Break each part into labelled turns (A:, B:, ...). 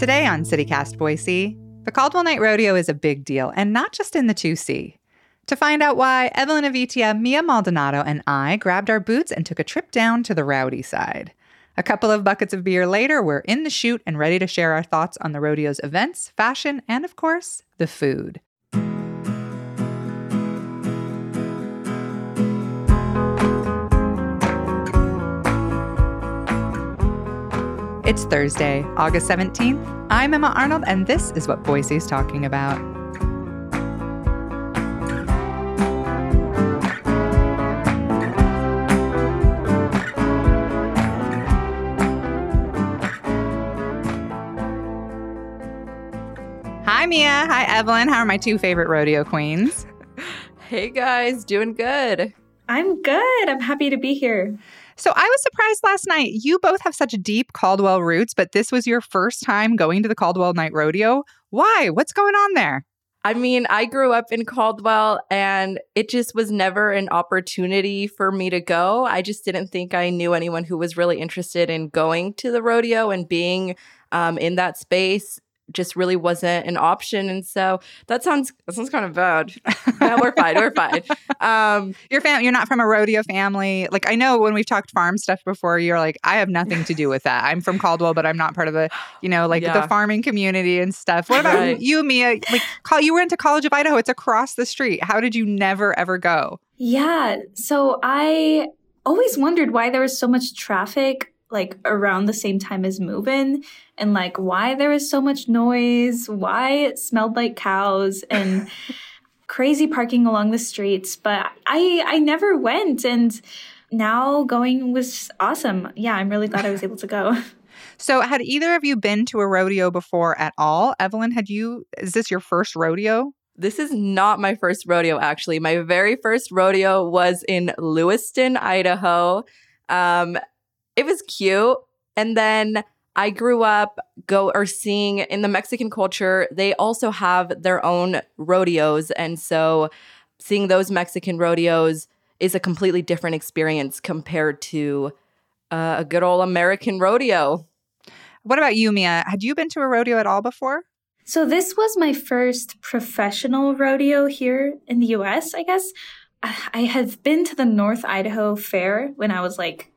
A: Today on CityCast Boise, the Caldwell Night Rodeo is a big deal, and not just in the 2C. To find out why, Evelyn Avitia, Mia Maldonado, and I grabbed our boots and took a trip down to the rowdy side. A couple of buckets of beer later, we're in the chute and ready to share our thoughts on the rodeo's events, fashion, and of course, the food. It's Thursday, August 17th. I'm Emma Arnold, and this is what Boise's talking about. Hi, Mia. Hi, Evelyn. How are my two favorite rodeo queens?
B: Hey guys, doing good.
C: I'm good. I'm happy to be here.
A: So I was surprised last night. You both have such deep Caldwell roots, but this was your first time going to the Caldwell Night Rodeo. Why? What's going on there?
B: I mean, I grew up in Caldwell and it just was never an opportunity for me to go. I just didn't think I knew anyone who was really interested in going to the rodeo and being um, in that space just really wasn't an option. And so that sounds that sounds kind of bad. no, we're fine. We're fine.
A: Um, you're fam- You're not from a rodeo family. Like I know when we've talked farm stuff before, you're like, I have nothing to do with that. I'm from Caldwell, but I'm not part of the, you know, like
B: Yeah.
A: the farming community and stuff. What about
B: Right.
A: you, Mia? Like, call, you went to College of Idaho. It's across the street. How did you never ever go?
C: Yeah. So I always wondered why there was so much traffic like around the same time as moving and like why there was so much noise, why it smelled like cows and crazy parking along the streets, but I I never went and now going was awesome. Yeah, I'm really glad I was able to go.
A: So, had either of you been to a rodeo before at all? Evelyn, had you? Is this your first rodeo?
B: This is not my first rodeo, actually. My very first rodeo was in Lewiston, Idaho. Um, it was cute. And then I grew up go or seeing in the Mexican culture, they also have their own rodeos. And so seeing those Mexican rodeos is a completely different experience compared to uh, a good old American rodeo.
A: What about you, Mia? Had you been to a rodeo at all before?
C: So this was my first professional rodeo here in the US, I guess. I I have been to the North Idaho Fair when I was like,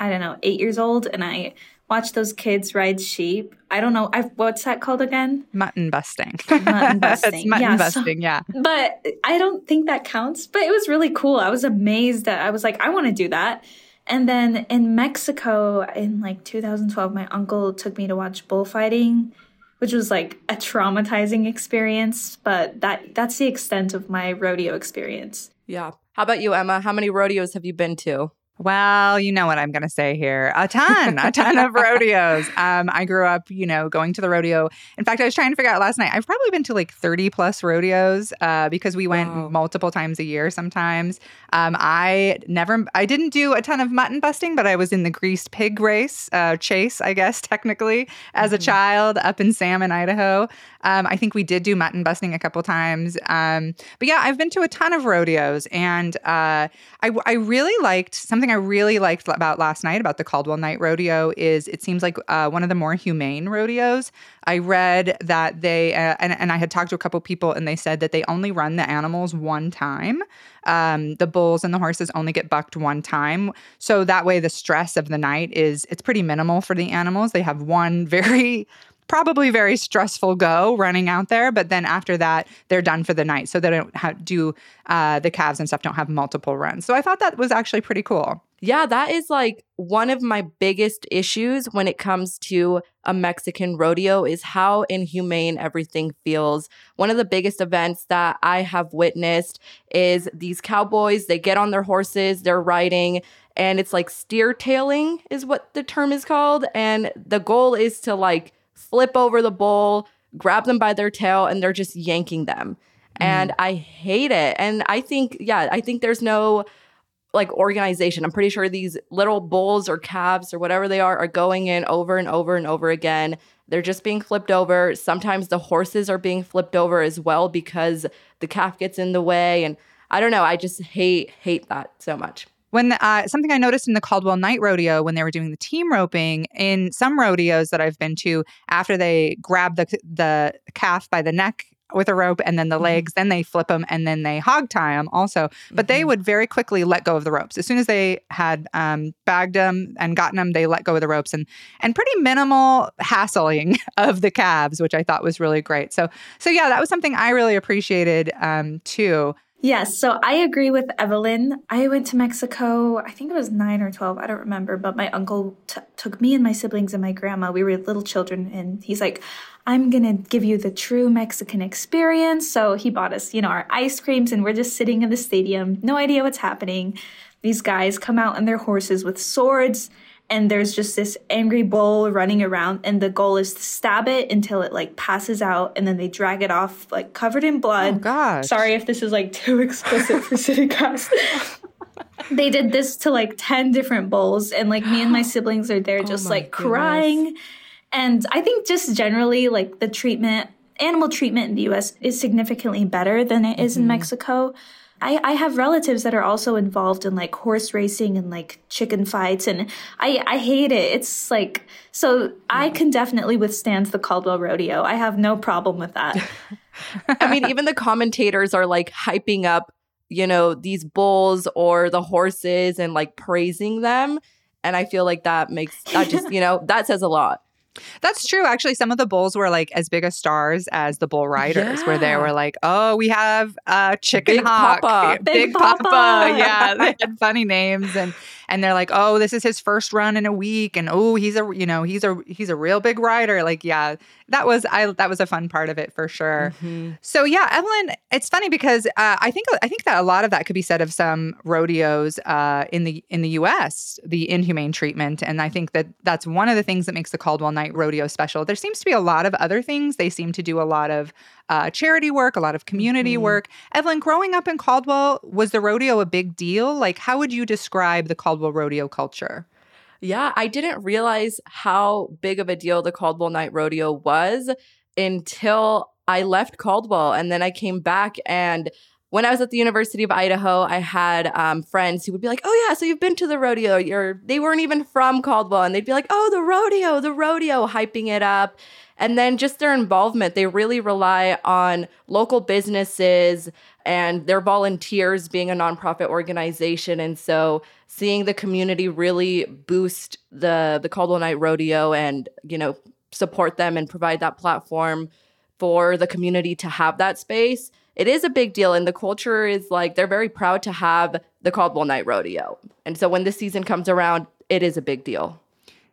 C: I don't know, eight years old, and I watched those kids ride sheep. I don't know, I've, what's that called again?
A: Mutton busting.
C: Mutton busting.
A: mutton
C: Yeah, so-
A: busting, yeah.
C: But I don't think that counts. But it was really cool. I was amazed that I was like, I want to do that. And then in Mexico in like 2012, my uncle took me to watch bullfighting, which was like a traumatizing experience. But that that's the extent of my rodeo experience.
B: Yeah. How about you, Emma? How many rodeos have you been to?
A: Well, you know what I'm going to say here. A ton, a ton of rodeos. Um, I grew up, you know, going to the rodeo. In fact, I was trying to figure out last night. I've probably been to like 30 plus rodeos uh, because we went
B: Wow.
A: multiple times a year sometimes. Um, I never, I didn't do a ton of mutton busting, but I was in the greased pig race, uh, chase, I guess, technically, as a
B: Mhm.
A: child up in Salmon, Idaho. Um, I think we did do mutton busting a couple times. Um, but yeah, I've been to a ton of rodeos and uh, I, I really liked something I really liked about last night about the Caldwell Night Rodeo is it seems like uh, one of the more humane rodeos. I read that they, uh, and, and I had talked to a couple people and they said that they only run the animals one time. Um, the bulls and the horses only get bucked one time. So that way the stress of the night is, it's pretty minimal for the animals. They have one very probably very stressful go running out there but then after that they're done for the night so they don't have do uh, the calves and stuff don't have multiple runs so i thought that was actually pretty cool
B: Yeah, that is like one of my biggest issues when it comes to a Mexican rodeo is how inhumane everything feels. One of the biggest events that I have witnessed is these cowboys, they get on their horses, they're riding, and it's like steer tailing is what the term is called. And the goal is to like flip over the bull, grab them by their tail, and they're just yanking them. Mm. And I hate it. And I think, yeah, I think there's no like organization. I'm pretty sure these little bulls or calves or whatever they are are going in over and over and over again. They're just being flipped over. Sometimes the horses are being flipped over as well because the calf gets in the way. And I don't know. I just hate hate that so much.
A: When uh, something I noticed in the Caldwell Night Rodeo when they were doing the team roping in some rodeos that I've been to, after they grab the the calf by the neck with a rope and then the mm-hmm. legs, then they flip them and then they hog tie them also. But mm-hmm. they would very quickly let go of the ropes. As soon as they had um, bagged them and gotten them, they let go of the ropes and and pretty minimal hassling of the calves, which I thought was really great. So so yeah, that was something I really appreciated um, too.
C: Yes, so I agree with Evelyn. I went to Mexico, I think it was nine or 12, I don't remember, but my uncle t- took me and my siblings and my grandma. We were little children, and he's like, I'm gonna give you the true Mexican experience. So he bought us, you know, our ice creams, and we're just sitting in the stadium, no idea what's happening. These guys come out on their horses with swords and there's just this angry bull running around and the goal is to stab it until it like passes out and then they drag it off like covered in blood.
A: Oh gosh.
C: Sorry if this is like too explicit for CityCast. they did this to like 10 different bulls and like me and my siblings are there oh just oh like goodness. crying. And I think just generally like the treatment animal treatment in the US is significantly better than it is mm-hmm. in Mexico. I, I have relatives that are also involved in like horse racing and like chicken fights and I, I hate it. It's like so I can definitely withstand the Caldwell rodeo. I have no problem with that.
B: I mean, even the commentators are like hyping up, you know, these bulls or the horses and like praising them. And I feel like that makes that just, you know, that says a lot.
A: That's true. Actually, some of the bulls were like as big as stars as the bull riders, yeah. where they were like, "Oh, we have a chicken
B: Big
A: hawk,
B: Papa.
A: Big, Big Papa. Papa. yeah, they had funny names, and and they're like, "Oh, this is his first run in a week," and "Oh, he's a you know he's a he's a real big rider." Like, yeah, that was I that was a fun part of it for sure. Mm-hmm. So yeah, Evelyn, it's funny because uh, I think I think that a lot of that could be said of some rodeos uh, in the in the U.S. the inhumane treatment, and I think that that's one of the things that makes the Caldwell Night Rodeo special. There seems to be a lot of other things. They seem to do a lot of uh, charity work, a lot of community mm-hmm. work. Evelyn, growing up in Caldwell, was the rodeo a big deal? Like, how would you describe the Caldwell rodeo culture?
B: Yeah, I didn't realize how big of a deal the Caldwell Night Rodeo was until I left Caldwell. And then I came back and when I was at the University of Idaho, I had um, friends who would be like, "Oh yeah, so you've been to the rodeo? You're." They weren't even from Caldwell, and they'd be like, "Oh, the rodeo, the rodeo," hyping it up. And then just their involvement, they really rely on local businesses and their volunteers being a nonprofit organization. And so seeing the community really boost the the Caldwell Night Rodeo and, you know, support them and provide that platform for the community to have that space. It is a big deal. And the culture is like they're very proud to have the Caldwell Night Rodeo. And so when this season comes around, it is a big deal.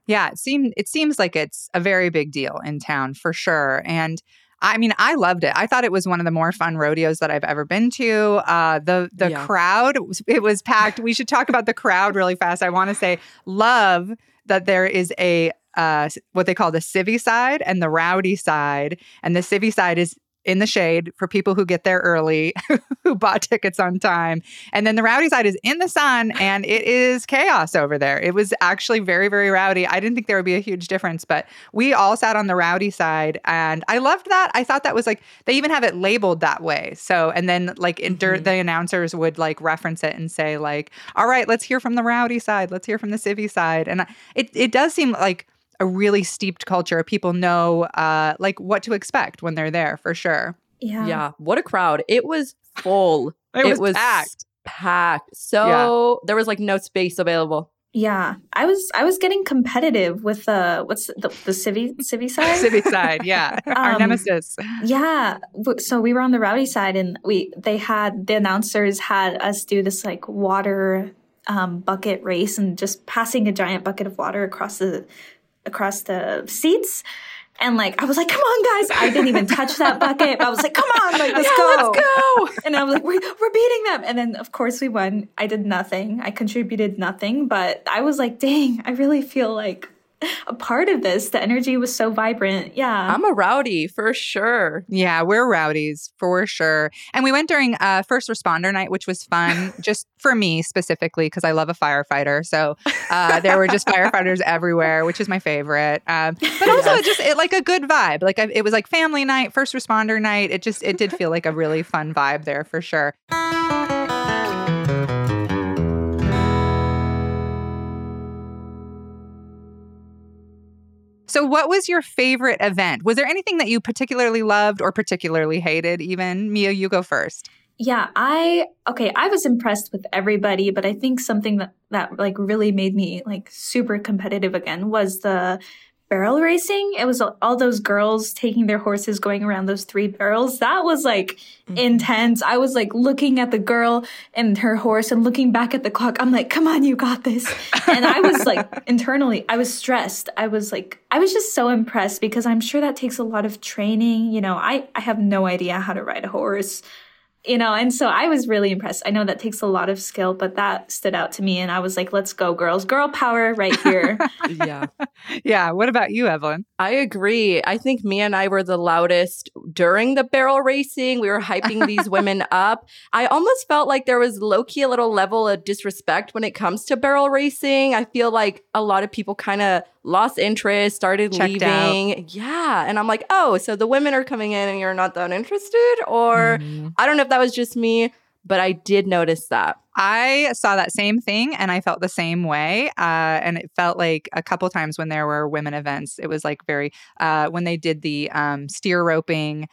A: Yeah, it seemed it seems like it's a very big deal in town for sure. And I mean, I loved it. I thought it was one of the more fun rodeos that I've ever been to. Uh, the the yeah. crowd, it was, packed. we should talk about the crowd really fast. I want to say, love that there is a uh, what they call the civvy side and the rowdy side, and the civvy side is in the shade for people who get there early, who bought tickets on time. And then the rowdy side is in the sun and it is chaos over there. It was actually very, very rowdy. I didn't think there would be a huge difference, but we all sat on the rowdy side and I loved that. I thought that was like, they even have it labeled that way. So, and then like mm-hmm. the announcers would like reference it and say, like, all right, let's hear from the rowdy side, let's hear from the civvy side. And it, it does seem like, a really steeped culture. People know uh, like what to expect when they're there for sure.
C: Yeah.
B: Yeah. What a crowd. It was full.
A: it, was it, was packed.
B: Packed. So yeah. there was like no space available.
C: Yeah, I was I was getting competitive with uh what's the the civvy civvy side
A: civvy side yeah our um, nemesis
C: yeah so we were on the rowdy side and we they had the announcers had us do this like water um, bucket race and just passing a giant bucket of water across the across the seats. And like I was like, come on, guys! I didn't even touch that bucket. I was like, come on, like let's
A: Yeah,
C: go,
A: let's go.
C: And I was like, we're, we're beating them. And then of course we won. I did nothing. I contributed nothing, but I was like, dang, I really feel like a part of this. The energy was so vibrant. Yeah.
B: I'm a rowdy for sure.
A: Yeah, we're rowdies for sure. And we went during uh, first responder night, which was fun, just for me specifically, because I love a firefighter. So uh, there were just firefighters everywhere, which is my favorite. Um, but also, it just it like a good vibe. Like it was like family night, first responder night. It just it did feel like a really fun vibe there for sure. So, what was your favorite event? Was there anything that you particularly loved or particularly hated? Even Mia, you go first.
C: Yeah, I okay, I was impressed with everybody, but I think something that that like really made me like super competitive again was the barrel racing. It was all those girls taking their horses going around those three barrels. That was like mm-hmm. intense. I was like looking at the girl and her horse and looking back at the clock. I'm like, "Come on, you got this." And I was like internally, I was stressed. I was like I was just so impressed because I'm sure that takes a lot of training, you know. I I have no idea how to ride a horse you know and so i was really impressed i know that takes a lot of skill but that stood out to me and i was like let's go girls girl power right here
B: Yeah.
A: Yeah. What about you, Evelyn?
B: I agree. I think me and I were the loudest during the barrel racing. We were hyping these women up. I almost felt like there was low key a little level of disrespect when it comes to barrel racing. I feel like a lot of people kind of lost interest, started
A: Checked out.
B: leaving. Yeah. And I'm like, oh, so the women are coming in and you're not that interested? Or mm-hmm. I don't know if that was just me, but I did notice that.
A: I saw that same thing and I felt the same way. Uh, and it felt like a couple times when there were women events, it was like very, uh, when they did the um, steer roping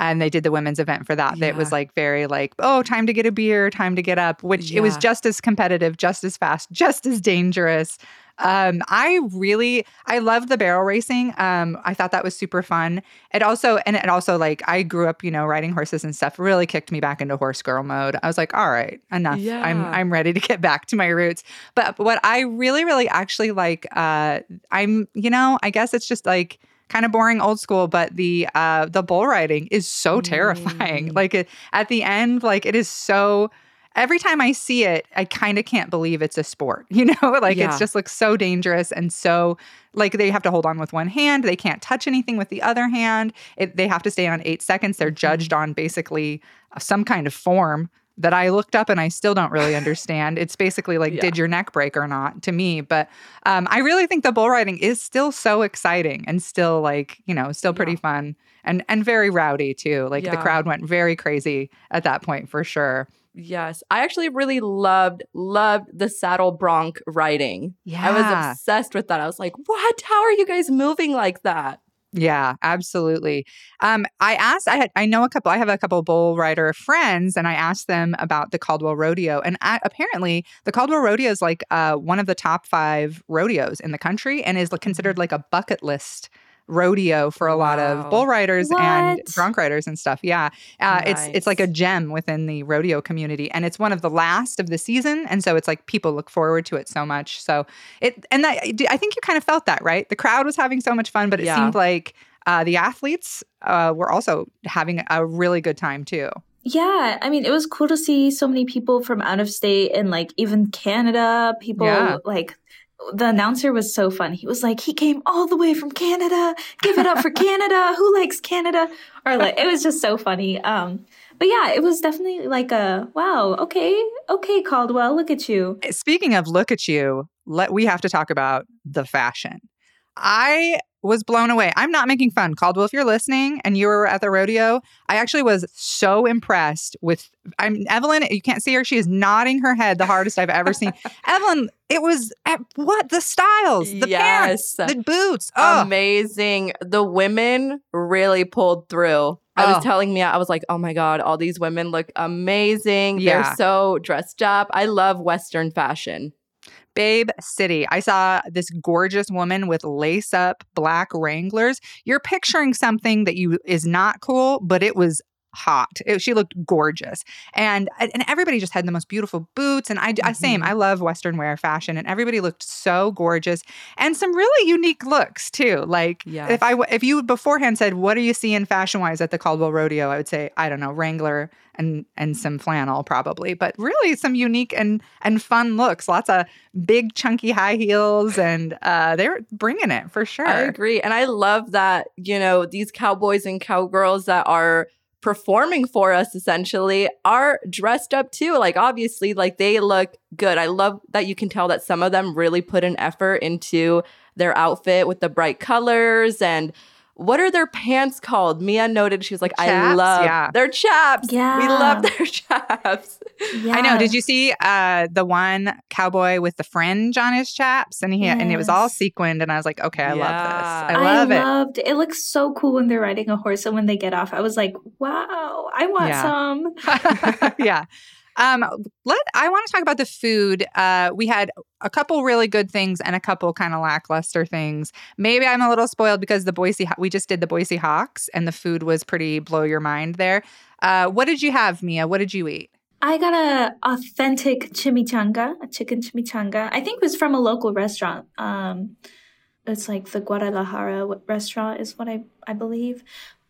A: and they did the women's event for that, that was like very like, oh, time to get a beer, time to get up, which it was just as competitive, just as fast, just as dangerous. Um, I really, I loved the barrel racing. Um, I thought that was super fun. It also, and it also like, I grew up, you know, riding horses and stuff. Really kicked me back into horse girl mode. I was like, all right, enough. I'm, I'm ready to get back to my roots. But what I really, really actually like, uh, I'm, you know, I guess it's just like kind of boring old school but the uh the bull riding is so terrifying
B: Mm.
A: like it, at the end like it is so every time I see it, I kind of can't believe it's a sport. You know, like
B: Yeah.
A: it's just looks so dangerous and so like they have to hold on with one hand. They can't touch anything with the other hand. It, they have to stay on eight seconds. They're mm-hmm. judged on basically some kind of form that I looked up and I still don't really understand. It's basically like,
B: Yeah.
A: did your neck break or not to me? But um, I really think the bull riding is still so exciting and still like, you know, still pretty
B: Yeah.
A: fun and and very rowdy too. Like the crowd went very crazy at that point for sure.
B: Yes. I actually really loved, loved the saddle bronc riding.
A: Yeah.
B: I was obsessed with that. I was like, what? How are you guys moving like that?
A: Yeah, absolutely. Um, I asked, I had, I know a couple, I have a couple bull rider friends, and I asked them about the Caldwell Rodeo, and I, apparently the Caldwell Rodeo is like uh, one of the top five rodeos in the country, and is considered like a bucket list rodeo for a lot of bull riders and
C: What?
A: bronc riders and stuff. Yeah, uh, it's it's like a gem within the rodeo community, and it's one of the last of the season, and so it's like people look forward to it so much. So it and that I think you kind of felt that right. The crowd was having so much fun, but it
B: Yeah.
A: seemed like uh, the athletes uh, were also having a really good time too.
C: Yeah, I mean, it was cool to see so many people from out of state and like even Canada. People
A: Yeah.
C: like the announcer was so fun. He was like, he came all the way from Canada. Give it up for Canada. Who likes Canada? Or like, it was just so funny. Um, but yeah, it was definitely like a wow. Okay, okay, Caldwell, look at you.
A: Speaking of look at you, let we have to talk about the fashion. I was blown away. I'm not making fun. Caldwell, if you're listening and you were at the rodeo, I actually was so impressed with I'm Evelyn, you can't see her. She is nodding her head the hardest I've ever seen. Evelyn, it was at what? The styles, the pants, the boots. Oh,
B: Amazing. The women really pulled through. I
A: Oh.
B: was telling me, I was like, oh my God, all these women look amazing.
A: Yeah.
B: They're so dressed up. I love Western fashion.
A: Babe City. I saw this gorgeous woman with lace up black Wranglers. You're picturing something that you is not cool, but it was hot. It- she looked gorgeous, and and everybody just had the most beautiful boots. And I, I same,
B: Mhm.
A: I love Western wear fashion, and everybody looked so gorgeous and some really unique looks too. Like
B: Yes.
A: if I if you beforehand said, "What are you seeing fashion wise at the Caldwell Rodeo?" I would say, I don't know, Wrangler and and some flannel probably, but really some unique and and fun looks. Lots of big chunky high heels, and uh, they're bringing it for sure.
B: I agree. And I love that, you know, these cowboys and cowgirls that are performing for us essentially are dressed up too. Like, obviously, like they look good. I love that you can tell that some of them really put an effort into their outfit with the bright colors and what are their pants called? Mia noted she was like, I love
A: Yeah.
B: their chaps.
C: Yeah.
B: We love their chaps.
C: Yeah.
A: I know. Did you see uh, the one cowboy with the fringe on his chaps, and he and it was all sequined, and I was like, okay, I love this. I love it.
C: loved it. looks so cool when they're riding a horse and when they get off. I was like, wow, I want
A: Yeah.
C: some.
A: yeah. Um, let I want to talk about the food. Uh, we had a couple really good things and a couple kind of lackluster things. Maybe I'm a little spoiled because the Boise we just did the Boise Hawks and the food was pretty blow your mind there. Uh, what did you have, Mia? What did you eat?
C: I got a authentic chimichanga, a chicken chimichanga. I think it was from a local restaurant. Um, it's like the Guadalajara restaurant is what I I believe,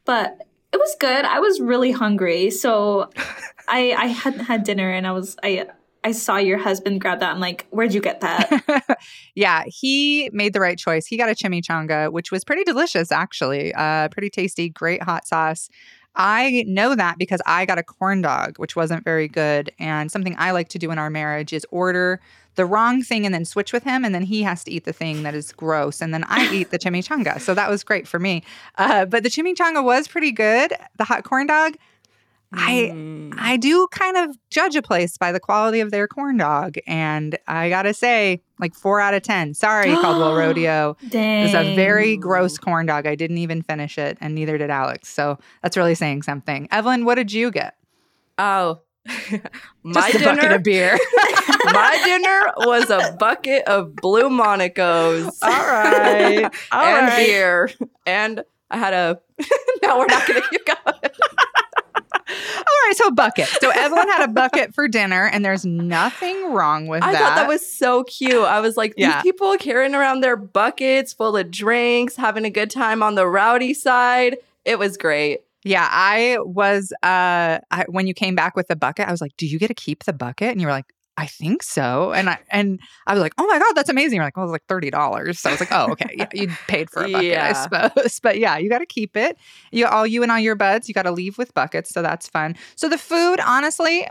C: but it was good. I was really hungry, so I I hadn't had dinner, and I was I I saw your husband grab that. I'm like, where'd you get that?
A: yeah, he made the right choice. He got a chimichanga, which was pretty delicious, actually. Uh, pretty tasty, great hot sauce. I know that because I got a corn dog, which wasn't very good. And something I like to do in our marriage is order the wrong thing and then switch with him. And then he has to eat the thing that is gross. And then I eat the chimichanga. So that was great for me. Uh, but the chimichanga was pretty good. The hot corn dog,
B: Mm.
A: I do kind of judge a place by the quality of their corn dog. And I gotta say, like four out of 10. Sorry, Caldwell Rodeo.
C: Dang,
A: It was a very gross corn dog. I didn't even finish it, and neither did Alex. So that's really saying something. Evelyn, what did you get?
B: Oh. my
A: Just a bucket
B: dinner.
A: of beer.
B: my dinner was a bucket of blue Monaco's.
A: All right. All
B: and
A: right.
B: beer. And I had a. no, we're not going to keep going.
A: All right. So a bucket. So Evelyn had a bucket for dinner, and there's nothing wrong with
B: I
A: that.
B: I thought that was so cute. I was like, these people carrying around their buckets full of drinks, having a good time on the rowdy side. It was great.
A: Yeah, I was uh I, when you came back with the bucket, I was like, "Do you get to keep the bucket?" And you were like, "I think so." And I and I was like, "Oh my god, that's amazing." You're like, "Well, it was like thirty dollars." So I was like, "Oh, okay, yeah, you paid for a bucket, I suppose." But yeah, you got to keep it. You all you and all your buds, you got to leave with buckets, so that's fun. So the food, honestly.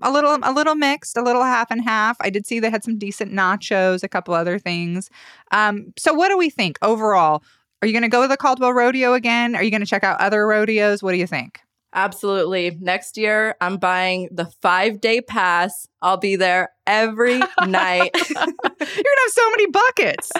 A: A little, a little mixed, a little half and half. I did see they had some decent nachos, a couple other things. Um, so what do we think overall? Are you going to go to the Caldwell Rodeo again? Are you going to check out other rodeos? What do you think?
B: Absolutely. Next year, I'm buying the five day pass. I'll be there every night.
A: You're going to have so many buckets.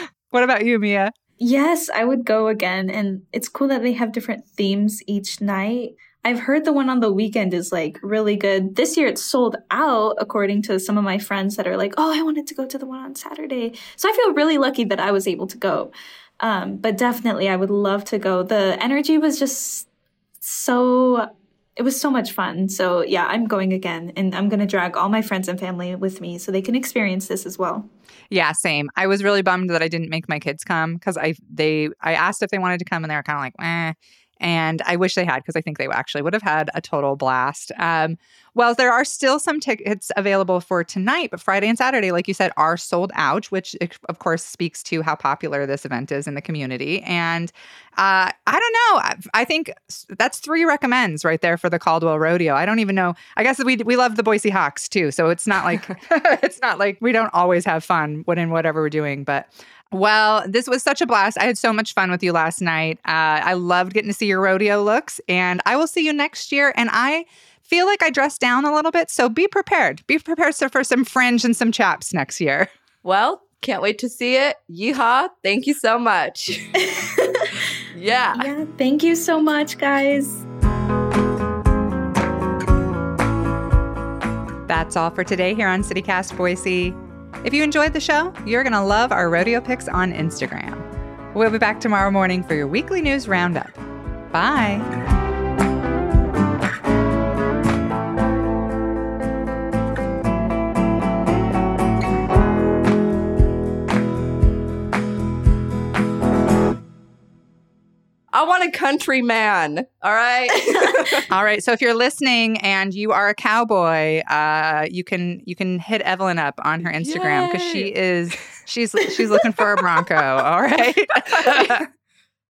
A: what about you, Mia?
C: Yes, I would go again. And it's cool that they have different themes each night. I've heard the one on the weekend is like really good. This year it's sold out, according to some of my friends that are like, oh, I wanted to go to the one on Saturday. So I feel really lucky that I was able to go. Um, but definitely, I would love to go. The energy was just so, it was so much fun. So yeah, I'm going again and I'm going to drag all my friends and family with me so they can experience this as well.
A: Yeah, same. I was really bummed that I didn't make my kids come because I they I asked if they wanted to come and they were kind of like, eh. And I wish they had because I think they actually would have had a total blast. Um, well, there are still some tickets available for tonight, but Friday and Saturday, like you said, are sold out, which of course speaks to how popular this event is in the community. And uh, I don't know. I, I think that's three recommends right there for the Caldwell Rodeo. I don't even know. I guess we we love the Boise Hawks too, so it's not like it's not like we don't always have fun when in whatever we're doing, but. Well, this was such a blast. I had so much fun with you last night. Uh, I loved getting to see your rodeo looks, and I will see you next year. And I feel like I dressed down a little bit, so be prepared. Be prepared for some fringe and some chaps next year.
B: Well, can't wait to see it. Yeehaw. Thank you so much. yeah.
C: Yeah, thank you so much, guys.
A: That's all for today here on CityCast Boise. If you enjoyed the show, you're going to love our rodeo pics on Instagram. We'll be back tomorrow morning for your weekly news roundup. Bye.
B: I want a country man. All right.
A: All right. So if you're listening and you are a cowboy, uh, you can you can hit Evelyn up on her Instagram because she is she's she's looking for a Bronco. All right.